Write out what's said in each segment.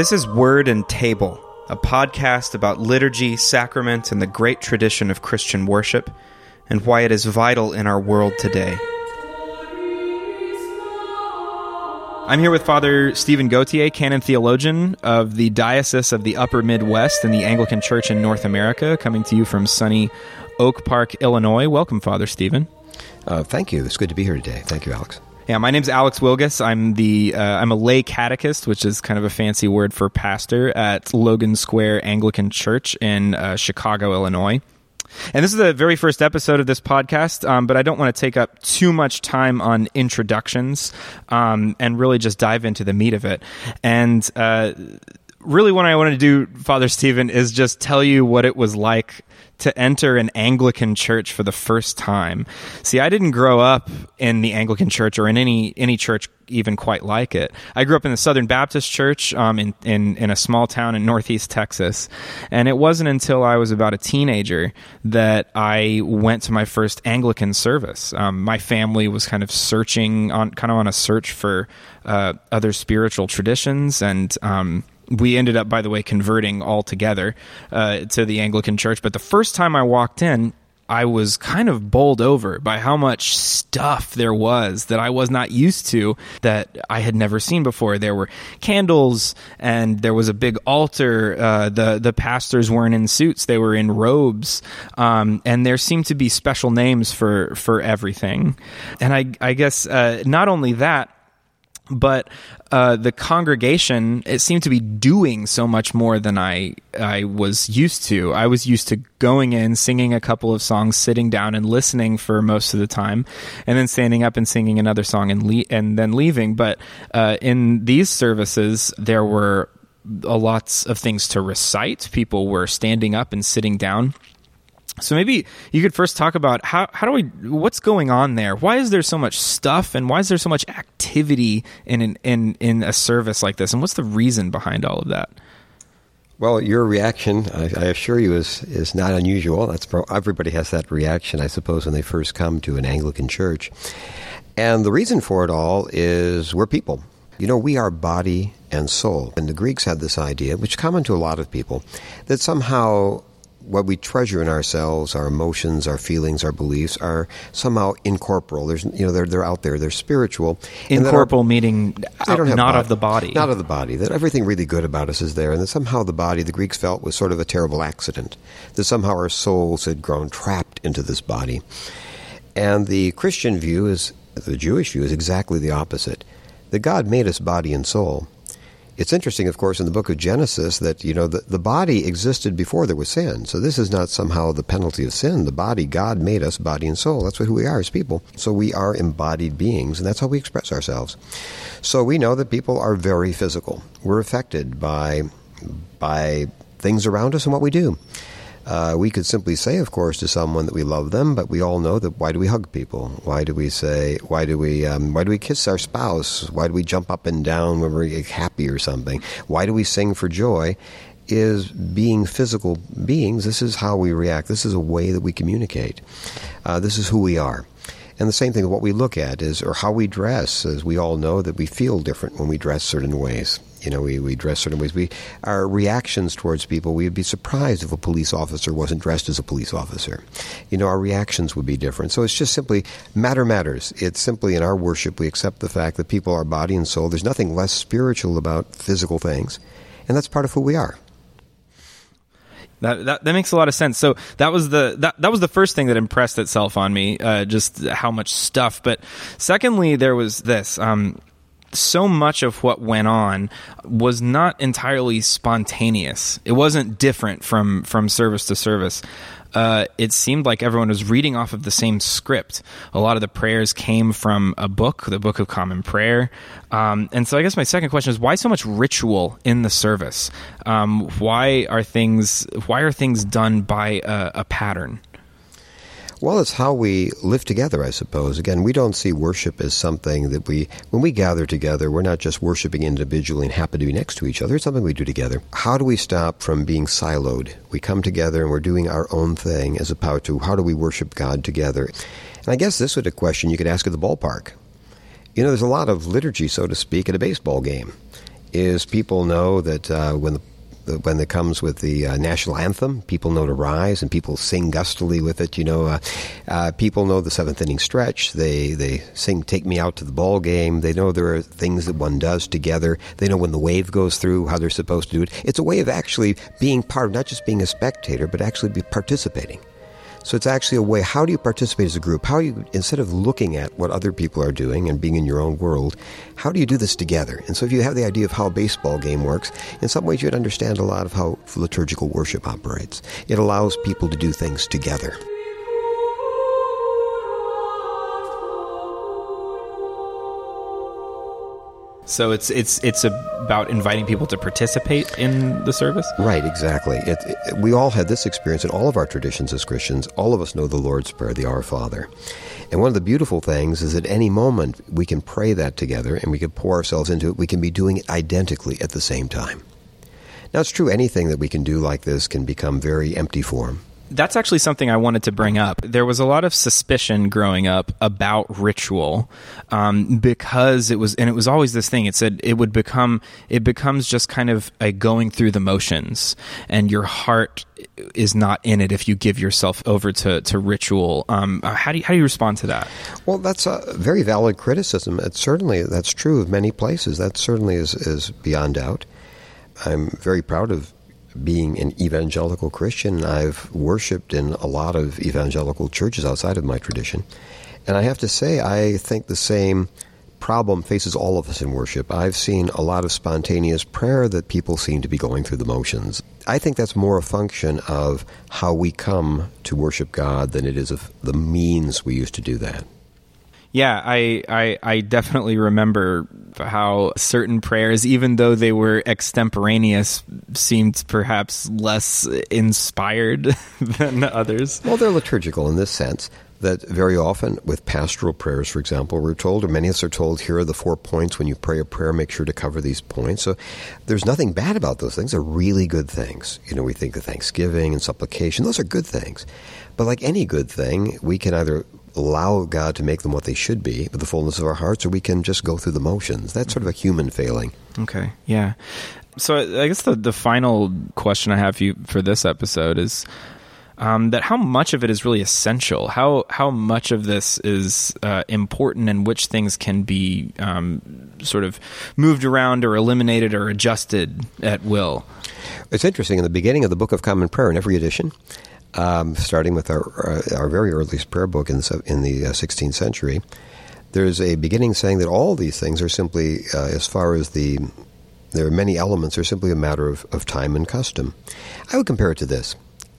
This is Word and Table, a podcast about liturgy, sacrament, and the great tradition of Christian worship, and why it is vital in our world today. I'm here with Father Stephen Gautier, canon theologian of the Diocese of the Upper Midwest in the Anglican Church in North America, coming to you from sunny Oak Park, Illinois. Welcome, Father Stephen. Uh, thank you. It's good to be here today. Thank you, Alex. Yeah, my name's Alex Wilgus. I'm the uh, I'm a lay catechist, which is kind of a fancy word for pastor at Logan Square Anglican Church in uh, Chicago, Illinois. And this is the very first episode of this podcast, um, but I don't want to take up too much time on introductions um, and really just dive into the meat of it. And uh, really, what I want to do, Father Stephen, is just tell you what it was like to enter an Anglican church for the first time. See, I didn't grow up in the Anglican church or in any any church even quite like it. I grew up in the Southern Baptist Church um, in, in in a small town in Northeast Texas, and it wasn't until I was about a teenager that I went to my first Anglican service. Um, my family was kind of searching on kind of on a search for uh, other spiritual traditions and. Um, we ended up, by the way, converting altogether uh, to the Anglican Church. But the first time I walked in, I was kind of bowled over by how much stuff there was that I was not used to that I had never seen before. There were candles and there was a big altar. Uh, the the pastors weren't in suits; they were in robes, um, and there seemed to be special names for for everything. And I I guess uh, not only that but uh, the congregation it seemed to be doing so much more than I I was used to. I was used to going in, singing a couple of songs, sitting down and listening for most of the time, and then standing up and singing another song and le- and then leaving. But uh, in these services, there were a lots of things to recite. People were standing up and sitting down. So maybe you could first talk about how how do we what's going on there? Why is there so much stuff and why is there so much activity in an, in in a service like this? And what's the reason behind all of that? Well, your reaction, I, I assure you, is is not unusual. That's everybody has that reaction, I suppose, when they first come to an Anglican church. And the reason for it all is we're people. You know, we are body and soul. And the Greeks had this idea, which is common to a lot of people, that somehow what we treasure in ourselves, our emotions, our feelings, our beliefs, are somehow incorporeal. There's, you know, they're they're out there. They're spiritual. Incorporeal meaning not body, of the body. Not of the body. That everything really good about us is there, and that somehow the body, the Greeks felt, was sort of a terrible accident. That somehow our souls had grown trapped into this body, and the Christian view is the Jewish view is exactly the opposite. That God made us body and soul it's interesting, of course, in the book of Genesis that, you know, the, the body existed before there was sin. So this is not somehow the penalty of sin. The body, God made us body and soul. That's who we are as people. So we are embodied beings, and that's how we express ourselves. So we know that people are very physical. We're affected by, by things around us and what we do. Uh, we could simply say, of course, to someone that we love them, but we all know that why do we hug people? Why do we say? Why do we? Um, why do we kiss our spouse? Why do we jump up and down when we're happy or something? Why do we sing for joy? Is being physical beings. This is how we react. This is a way that we communicate. Uh, this is who we are. And the same thing, what we look at is, or how we dress, as we all know that we feel different when we dress certain ways. You know, we, we dress certain ways. We our reactions towards people. We would be surprised if a police officer wasn't dressed as a police officer. You know, our reactions would be different. So it's just simply matter matters. It's simply in our worship we accept the fact that people are body and soul. There's nothing less spiritual about physical things, and that's part of who we are. That, that, that makes a lot of sense. So that was the that, that was the first thing that impressed itself on me, uh, just how much stuff. But secondly, there was this. Um, so much of what went on was not entirely spontaneous. It wasn't different from from service to service uh, it seemed like everyone was reading off of the same script. A lot of the prayers came from a book, the Book of Common Prayer. Um, and so I guess my second question is why so much ritual in the service? Um, why are things why are things done by a, a pattern? Well, it's how we live together, I suppose. Again, we don't see worship as something that we, when we gather together, we're not just worshiping individually and happen to be next to each other. It's something we do together. How do we stop from being siloed? We come together and we're doing our own thing as opposed to how do we worship God together? And I guess this would a question you could ask at the ballpark. You know, there's a lot of liturgy, so to speak, at a baseball game. is people know that uh, when the when it comes with the uh, national anthem, people know to rise and people sing gustily with it. You know, uh, uh, people know the seventh inning stretch. They they sing "Take Me Out to the Ball Game." They know there are things that one does together. They know when the wave goes through, how they're supposed to do it. It's a way of actually being part of not just being a spectator, but actually be participating. So it's actually a way. How do you participate as a group? How you instead of looking at what other people are doing and being in your own world, how do you do this together? And so if you have the idea of how a baseball game works, in some ways you'd understand a lot of how liturgical worship operates. It allows people to do things together. So it's it's it's about inviting people to participate in the service. Right, exactly. It, it, we all had this experience in all of our traditions as Christians. All of us know the Lord's Prayer, the Our Father. And one of the beautiful things is at any moment we can pray that together and we can pour ourselves into it. We can be doing it identically at the same time. Now, it's true anything that we can do like this can become very empty form that's actually something I wanted to bring up. There was a lot of suspicion growing up about ritual um, because it was, and it was always this thing. It said it would become, it becomes just kind of a going through the motions, and your heart is not in it if you give yourself over to to ritual. Um, how do you, how do you respond to that? Well, that's a very valid criticism. It's certainly that's true of many places. That certainly is is beyond doubt. I'm very proud of being an evangelical Christian, I've worshiped in a lot of evangelical churches outside of my tradition. And I have to say, I think the same problem faces all of us in worship. I've seen a lot of spontaneous prayer that people seem to be going through the motions. I think that's more a function of how we come to worship God than it is of the means we use to do that. Yeah, I, I, I definitely remember how certain prayers, even though they were extemporaneous, seemed perhaps less inspired than others. Well, they're liturgical in this sense that very often with pastoral prayers, for example, we're told, or many of us are told, here are the four points. When you pray a prayer, make sure to cover these points. So there's nothing bad about those things. They're really good things. You know, we think of thanksgiving and supplication. Those are good things. But like any good thing, we can either allow God to make them what they should be with the fullness of our hearts, or we can just go through the motions. That's sort of a human failing. Okay, yeah. So I guess the the final question I have for you for this episode is um, that how much of it is really essential? How how much of this is uh, important, and which things can be um, sort of moved around or eliminated or adjusted at will? It's interesting. In the beginning of the Book of Common Prayer, in every edition, um, starting with our, our, our very earliest prayer book in the, in the uh, 16th century, there's a beginning saying that all these things are simply, uh, as far as the there are many elements, are simply a matter of, of time and custom. I would compare it to this.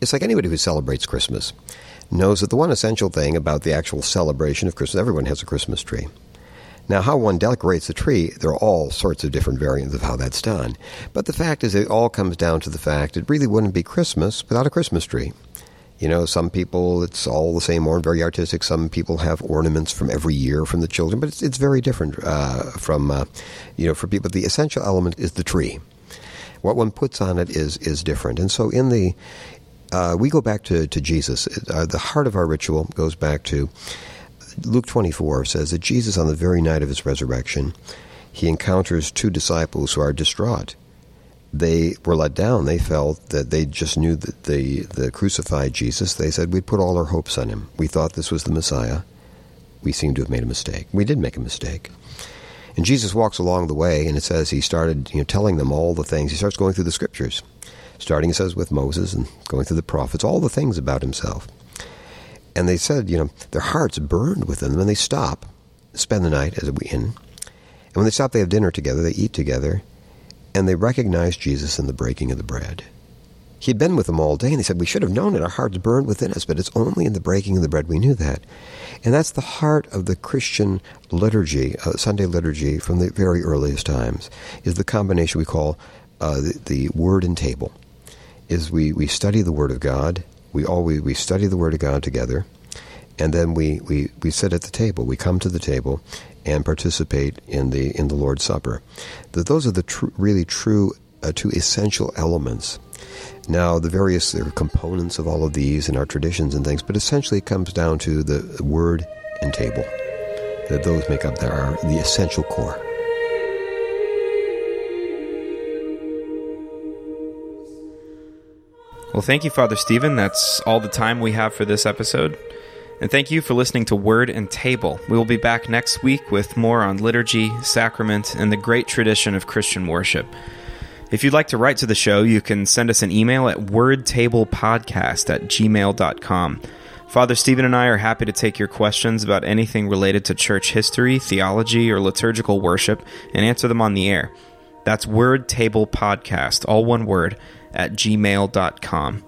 It's like anybody who celebrates Christmas knows that the one essential thing about the actual celebration of Christmas, everyone has a Christmas tree. Now, how one decorates the tree, there are all sorts of different variants of how that's done. But the fact is, it all comes down to the fact it really wouldn't be Christmas without a Christmas tree. You know, some people it's all the same or very artistic. Some people have ornaments from every year from the children, but it's it's very different uh, from uh, you know for people. The essential element is the tree. What one puts on it is is different, and so in the uh, we go back to to Jesus. Uh, the heart of our ritual goes back to Luke twenty four says that Jesus on the very night of his resurrection, he encounters two disciples who are distraught they were let down. They felt that they just knew that the, the crucified Jesus, they said, we'd put all our hopes on him. We thought this was the Messiah. We seem to have made a mistake. We did make a mistake. And Jesus walks along the way, and it says he started you know, telling them all the things. He starts going through the scriptures, starting, it says, with Moses and going through the prophets, all the things about himself. And they said, you know, their hearts burned within them, and they stop, spend the night as we in. And when they stop, they have dinner together, they eat together, and they recognized Jesus in the breaking of the bread. He had been with them all day, and they said, We should have known it. Our hearts burned within us, but it's only in the breaking of the bread we knew that. And that's the heart of the Christian liturgy, uh, Sunday liturgy from the very earliest times, is the combination we call uh, the, the, word and table. Is we, we study the Word of God, we all we, we study the Word of God together, and then we, we, we sit at the table. We come to the table, and participate in the in the Lord's Supper. That those are the tr- really true uh, two essential elements. Now, the various components of all of these in our traditions and things, but essentially it comes down to the word and table. That those make up the, our, the essential core. Well, thank you, Father Stephen. That's all the time we have for this episode. And thank you for listening to Word and Table. We will be back next week with more on liturgy, sacrament, and the great tradition of Christian worship. If you'd like to write to the show, you can send us an email at wordtablepodcast at gmail.com. Father Stephen and I are happy to take your questions about anything related to church history, theology, or liturgical worship and answer them on the air. That's wordtablepodcast, all one word, at gmail.com.